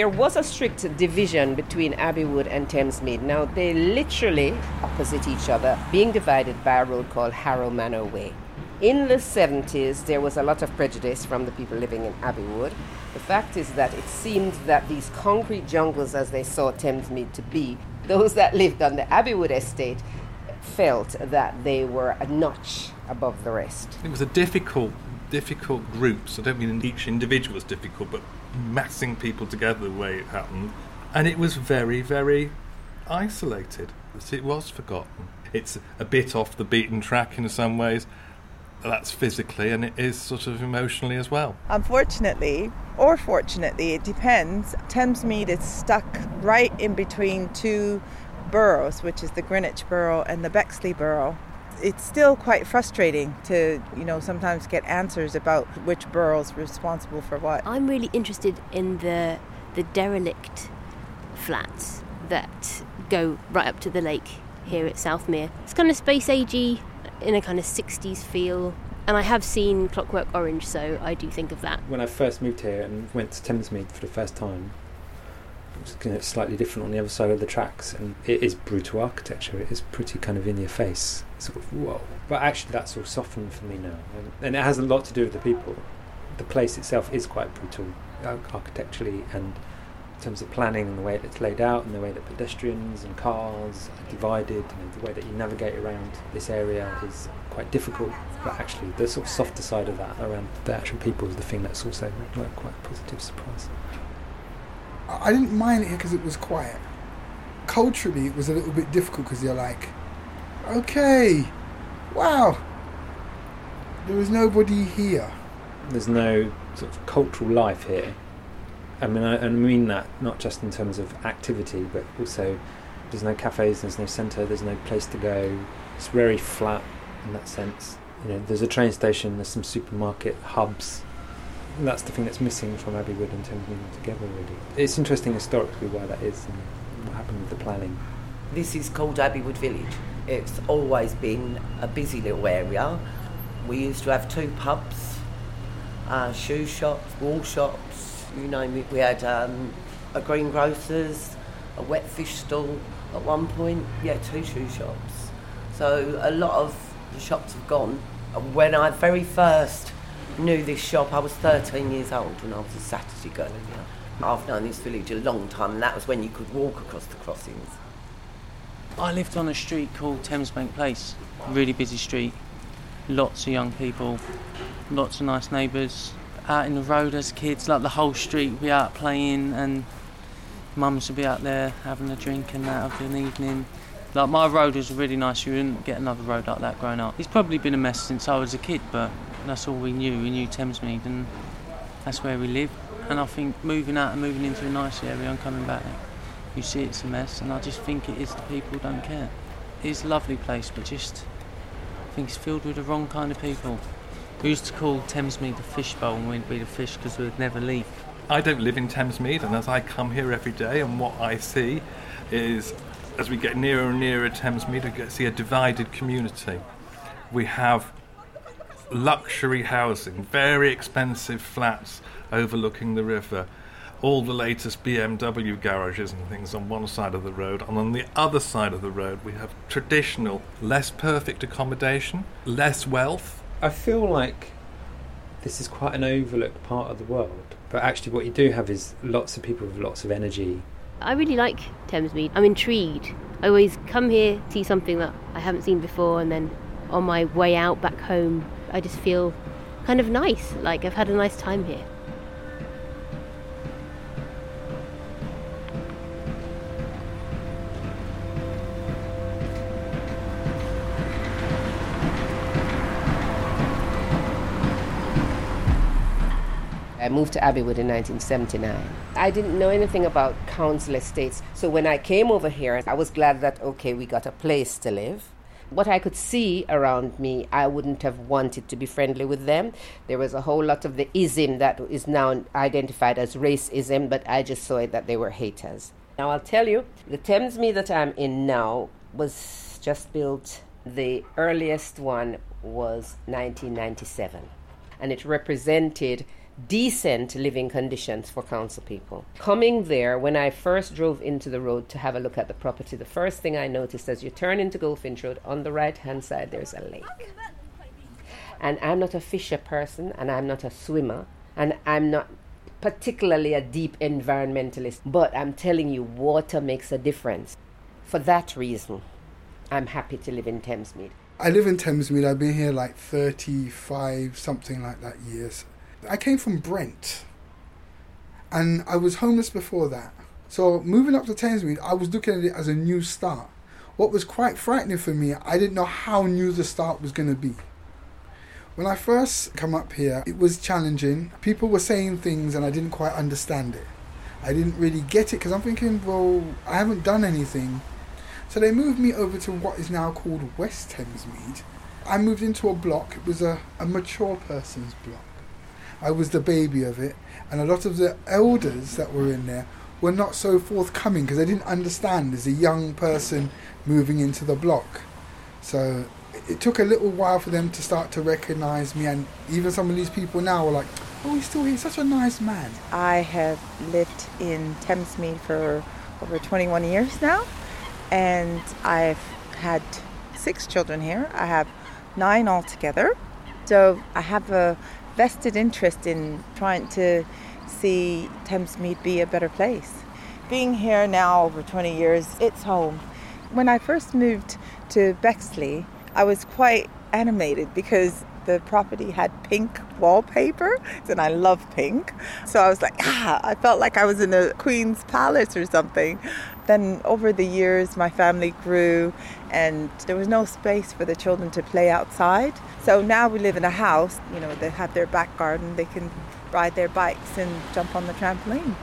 There was a strict division between Abbeywood and Thamesmead. Now, they literally opposite each other, being divided by a road called Harrow Manor Way. In the 70s, there was a lot of prejudice from the people living in Abbeywood. The fact is that it seemed that these concrete jungles, as they saw Thamesmead to be, those that lived on the Abbeywood estate felt that they were a notch above the rest. It was a difficult, difficult groups. I don't mean each individual was difficult, but massing people together the way it happened. And it was very, very isolated. It was forgotten. It's a bit off the beaten track in some ways. That's physically, and it is sort of emotionally as well. Unfortunately, or fortunately, it depends. Thamesmead is stuck right in between two boroughs, which is the Greenwich borough and the Bexley borough it's still quite frustrating to, you know, sometimes get answers about which borough's responsible for what. I'm really interested in the the derelict flats that go right up to the lake here at Southmere. It's kind of space agey in a kind of 60s feel. And I have seen Clockwork Orange, so I do think of that. When I first moved here and went to Thamesmead for the first time, it's slightly different on the other side of the tracks, and it is brutal architecture. It is pretty kind of in your face, sort of whoa. But actually, that's all softened for me now, and, and it has a lot to do with the people. The place itself is quite brutal architecturally, and in terms of planning and the way it's laid out, and the way that pedestrians and cars are divided, and the way that you navigate around this area is quite difficult. But actually, the sort of softer side of that around the actual people is the thing that's also quite a positive surprise. I didn't mind it because it was quiet. Culturally, it was a little bit difficult because you're like, okay, wow, there is nobody here. There's no sort of cultural life here. I mean, I, I mean that not just in terms of activity, but also there's no cafes, there's no centre, there's no place to go. It's very flat in that sense. You know, there's a train station, there's some supermarket hubs, and that's the thing that's missing from Abbeywood and Thamesmead together, really. It's interesting historically why that is and what happened with the planning. This is called Abbeywood Village. It's always been a busy little area. We used to have two pubs, uh, shoe shops, wall shops, you name it. We had um, a greengrocer's, a wet fish stall at one point. Yeah, two shoe shops. So a lot of the shops have gone. When I very first knew this shop. I was 13 years old when I was a Saturday girl. You know. I've known this village a long time, and that was when you could walk across the crossings. I lived on a street called Thamesbank Place, really busy street, lots of young people, lots of nice neighbours. Out in the road as kids, like the whole street would be out playing, and mums would be out there having a drink and that of an evening. Like my road was really nice. You wouldn't get another road like that growing up. It's probably been a mess since I was a kid, but that's all we knew. We knew Thamesmead, and that's where we live. And I think moving out and moving into a nice area and coming back, you see it's a mess. And I just think it is the people don't care. It's a lovely place, but just I think it's filled with the wrong kind of people. We used to call Thamesmead the fishbowl, and we'd be the fish because we'd never leave. I don't live in Thamesmead, and as I come here every day, and what I see is, as we get nearer and nearer Thamesmead, we see a divided community. We have luxury housing, very expensive flats overlooking the river, all the latest BMW garages and things on one side of the road, and on the other side of the road, we have traditional, less perfect accommodation, less wealth. I feel like this is quite an overlooked part of the world, but actually, what you do have is lots of people with lots of energy. I really like Thamesmead. I'm intrigued. I always come here, see something that I haven't seen before, and then on my way out back home, I just feel kind of nice, like I've had a nice time here. I moved to Abbeywood in 1979. I didn't know anything about council estates, so when I came over here, I was glad that, okay, we got a place to live what I could see around me, I wouldn't have wanted to be friendly with them. There was a whole lot of the ism that is now identified as racism, but I just saw it that they were haters. Now I'll tell you, the Thamesmead that I'm in now was just built. The earliest one was 1997, and it represented decent living conditions for council people. Coming there, when I first drove into the road to have a look at the property, the first thing I noticed as you turn into Goldfinch Road, on the right hand side, there's a lake. And I'm not a fisher person, and I'm not a swimmer, and I'm not particularly a deep environmentalist, but I'm telling you, water makes a difference. For that reason, I'm happy to live in Thamesmead. I live in Thamesmead. I've been here like 35, something like that years. I came from Brent and I was homeless before that. So moving up to Thamesmead, I was looking at it as a new start. What was quite frightening for me, I didn't know how new the start was going to be. When I first come up here, it was challenging. People were saying things and I didn't quite understand it. I didn't really get it because I'm thinking, well, I haven't done anything. So they moved me over to what is now called West Thamesmead. I moved into a block, it was a, a mature person's block. I was the baby of it, and a lot of the elders that were in there were not so forthcoming because they didn't understand as a young person moving into the block. So it took a little while for them to start to recognize me, and even some of these people now are like, "Oh, he's still here. Such a nice man." I have lived in Thamesmead for over 21 years now, and I've had six children here. I have nine altogether. So I have a vested interest in trying to see Thamesmead be a better place. Being here now over 20 years, it's home. When I first moved to Bexley, I was quite animated because the property had pink wallpaper and I love pink. So I was like, ah, I felt like I was in a queen's palace or something. Then over the years, my family grew and there was no space for the children to play outside. So now we live in a house, you know, they have their back garden, they can ride their bikes and jump on the trampoline.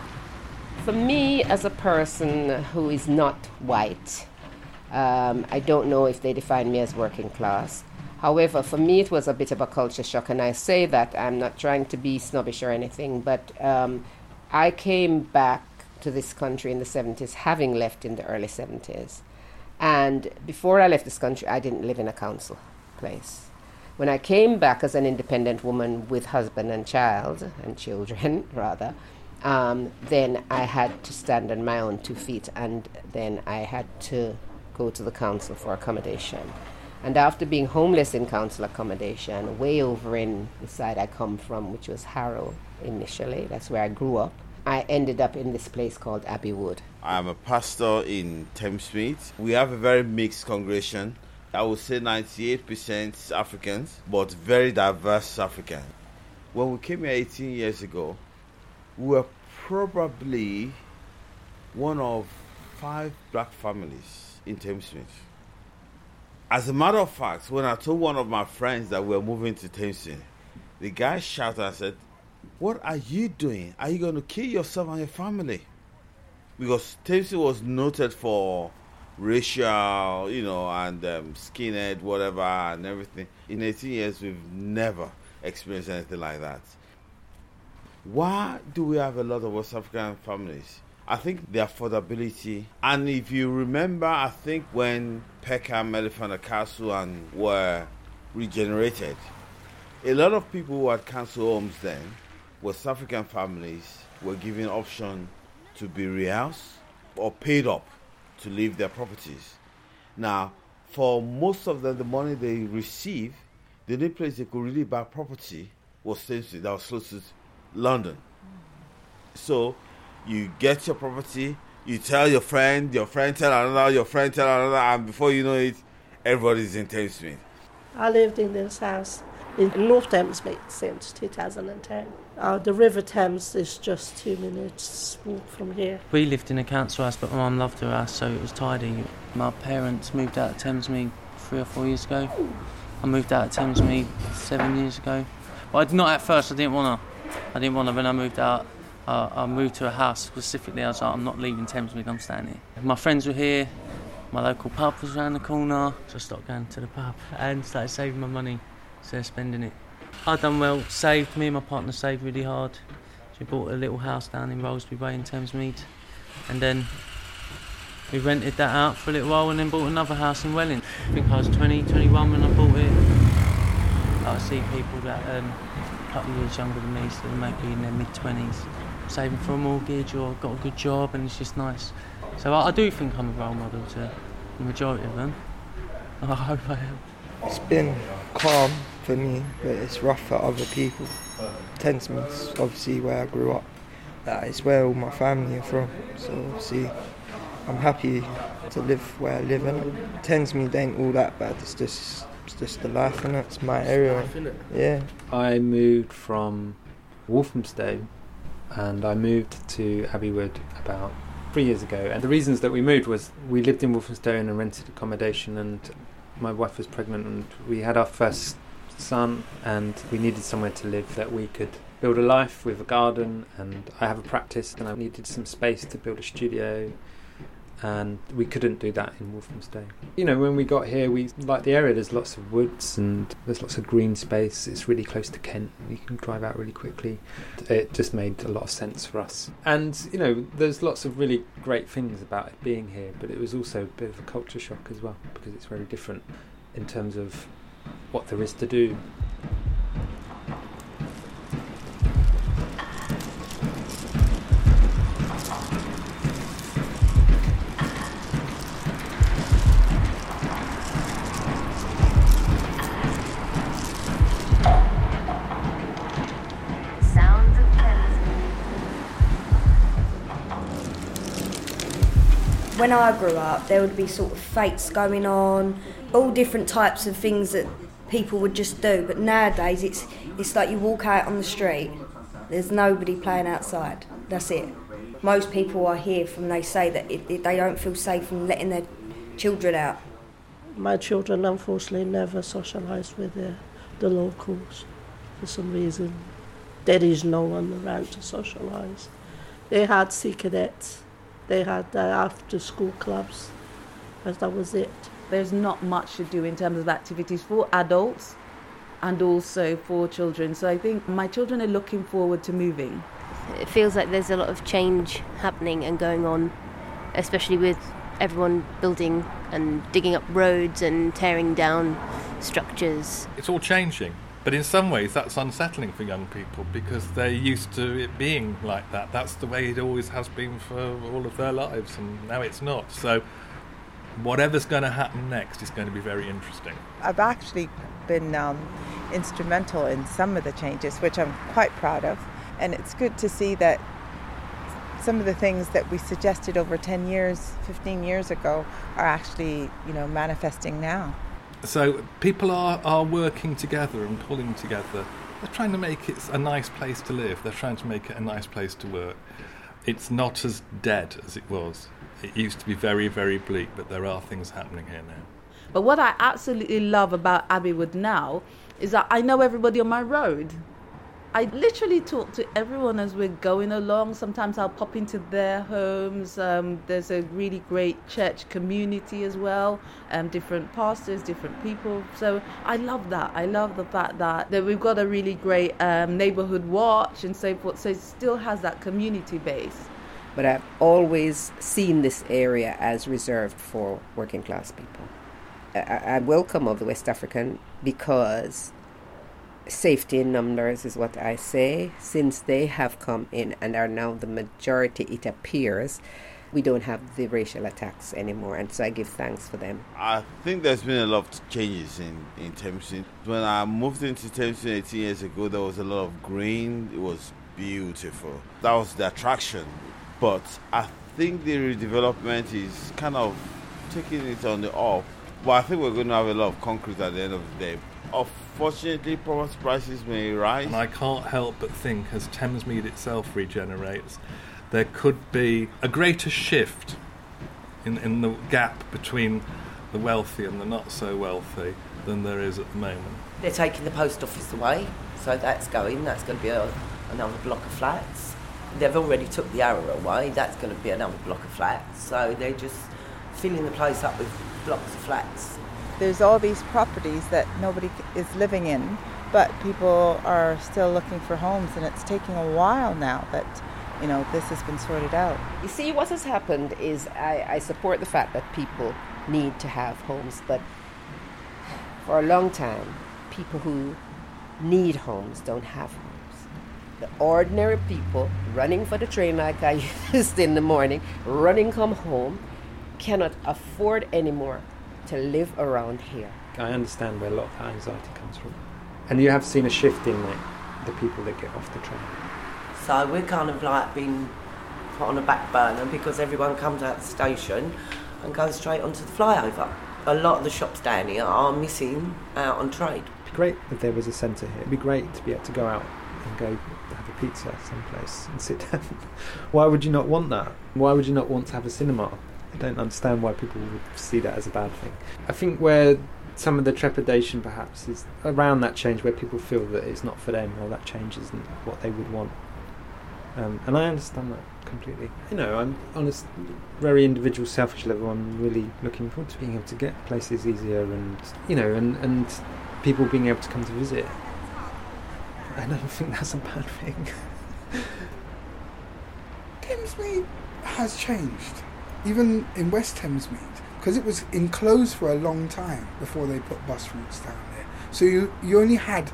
For me, as a person who is not white, um, I don't know if they define me as working class. However, for me, it was a bit of a culture shock, and I say that I'm not trying to be snobbish or anything, but um, I came back to this country in the 70s, having left in the early 70s. And before I left this country, I didn't live in a council place. When I came back as an independent woman with husband and child, and children rather, um, then I had to stand on my own two feet, and then I had to go to the council for accommodation. And after being homeless in council accommodation, way over in the side I come from, which was Harrow initially, that's where I grew up, I ended up in this place called Abbey Wood. I'm a pastor in Thamesmead. We have a very mixed congregation. I would say 98% Africans, but very diverse Africans. When we came here 18 years ago, we were probably one of five black families in Thamesmead. As a matter of fact, when I told one of my friends that we were moving to Thamesmead, the guy shouted and said, What are you doing? Are you going to kill yourself and your family? Because Thamesmead was noted for racial, you know, and um, skinhead, whatever, and everything. In 18 years, we've never experienced anything like that. Why do we have a lot of West African families? I think the affordability, and if you remember, I think when Peckham, Elephant and Castle and were regenerated, a lot of people who had council homes then, West African families, were given option to be rehoused or paid up to leave their properties. Now, for most of them, the money they receive, the only place they could really buy property was Thamesmead, that was close to London. So you get your property, you tell your friend, your friend tell another, your friend tell another, and before you know it, everybody's in Thamesmead. I lived in this house in North Thamesmead since 2010. Uh, the River Thames is just two minutes walk from here. We lived in a council house, but my mum loved her house, so it was tidy. My parents moved out of Thamesmead three or four years ago. I moved out of Thamesmead seven years ago. But I did not at first, I didn't want to. I didn't want to. When I moved out, uh, I moved to a house specifically. I was like, I'm not leaving Thamesmead, I'm staying here. My friends were here. My local pub was around the corner, so I stopped going to the pub and started saving my money instead of spending it. I done well, saved. Me and my partner saved really hard. We bought a little house down in Rollesby Way in Thamesmead, and then we rented that out for a little while, and then bought another house in Welling. I think I was 20, 21 when I bought it. I see people that um, couple of years younger than me, so they're maybe in their mid 20s, saving for a mortgage or got a good job, and it's just nice. So I, I do think I'm a role model to the majority of them. I hope I am. It's been calm for me, but it's rough for other people. Thamesmead's obviously where I grew up. That is where all my family are from. So obviously, I'm happy to live where I live in it. Thamesmead ain't all that bad. It's just it's just the life and it. It's my area. Yeah. I moved from Walthamstow and I moved to Abbeywood about three years ago. And the reasons that we moved was we lived in Walthamstow and rented accommodation and my wife was pregnant and we had our first son and we needed somewhere to live that we could build a life with a garden and I have a practice and I needed some space to build a studio and we couldn't do that in Walthamstow. You know, when we got here, we like the area. There's lots of woods and there's lots of green space. It's really close to Kent. You can drive out really quickly. It just made a lot of sense for us. And you know, there's lots of really great things about it being here, but it was also a bit of a culture shock as well because it's very different in terms of what there is to do. When I grew up, there would be sort of fetes going on, all different types of things that people would just do. But nowadays, it's it's like you walk out on the street, there's nobody playing outside. That's it. Most people I hear from they say that it, it, they don't feel safe from letting their children out. My children unfortunately never socialised with the, the locals for some reason. There is no one around to socialise. They had sea cadets, they had uh, after school clubs, but that was it. There's not much to do in terms of activities for adults and also for children. So I think my children are looking forward to moving. It feels like there's a lot of change happening and going on, especially with everyone building and digging up roads and tearing down structures. It's all changing. But in some ways, that's unsettling for young people because they're used to it being like that. That's the way it always has been for all of their lives, and now it's not. So, whatever's going to happen next is going to be very interesting. I've actually been um, instrumental in some of the changes, which I'm quite proud of. And it's good to see that some of the things that we suggested over 10 years, 15 years ago are actually, you know, manifesting now. So, people are, are working together and pulling together. They're trying to make it a nice place to live, they're trying to make it a nice place to work. It's not as dead as it was. It used to be very, very bleak, but there are things happening here now. But what I absolutely love about Abbeywood now is that I know everybody on my road. I literally talk to everyone as we're going along. Sometimes I'll pop into their homes. Um, there's a really great church community as well, um, different pastors, different people. So I love that. I love the fact that, that we've got a really great um, neighborhood watch and so forth. So it still has that community base. But I've always seen this area as reserved for working class people. I, I welcome of the West African because safety in numbers is what I say. Since they have come in and are now the majority, it appears, we don't have the racial attacks anymore. And so I give thanks for them. I think there's been a lot of changes in, in Thamesmead. When I moved into Thamesmead 18 years ago, there was a lot of green. It was beautiful. That was the attraction. But I think the redevelopment is kind of taking it on the up. But I think we're going to have a lot of concrete at the end of the day. Unfortunately, property prices may rise. And I can't help but think, as Thamesmead itself regenerates, there could be a greater shift in, in the gap between the wealthy and the not so wealthy than there is at the moment. They're taking the post office away, so that's going. That's going to be a, another block of flats. They've already took the Harrow away. That's going to be another block of flats. So they're just filling the place up with blocks of flats. There's all these properties that nobody is living in, but people are still looking for homes, and it's taking a while now that you know this has been sorted out. You see, what has happened is I, I support the fact that people need to have homes, but for a long time, people who need homes don't have homes. The ordinary people running for the train like I used in the morning, running come home, cannot afford anymore to live around here. I understand where a lot of that anxiety comes from. And you have seen a shift in like the people that get off the train. So we're kind of like being put on a back burner because everyone comes out the station and goes straight onto the flyover. A lot of the shops down here are missing out on trade. It'd be great if there was a centre here. It'd be great to be able to go out and go have a pizza someplace and sit down. why would you not want that? Why would you not want to have a cinema? I don't understand why people would see that as a bad thing. I think where some of the trepidation perhaps is around that change where people feel that it's not for them or that change isn't what they would want. Um, and I understand that completely. You know, I'm on a very individual, selfish level. I'm really looking forward to being able to get places easier, and you know, and and people being able to come to visit. I don't think that's a bad thing. Thamesmead has changed, even in West Thamesmead, because it was enclosed for a long time before they put bus routes down there. So you you only had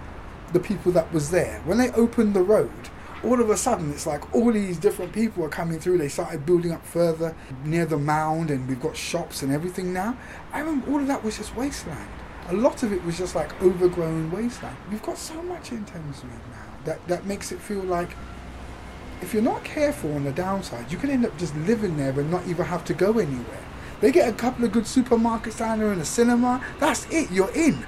the people that was there. When they opened the road, all of a sudden it's like all these different people are coming through. They started building up further near the mound, and we've got shops and everything now. I remember all of that was just wasteland. A lot of it was just like overgrown wasteland. We've got so much in Thamesmead now that that makes it feel like if you're not careful on the downside, you can end up just living there and not even have to go anywhere. They get a couple of good supermarkets down there and a cinema. That's it. You're in.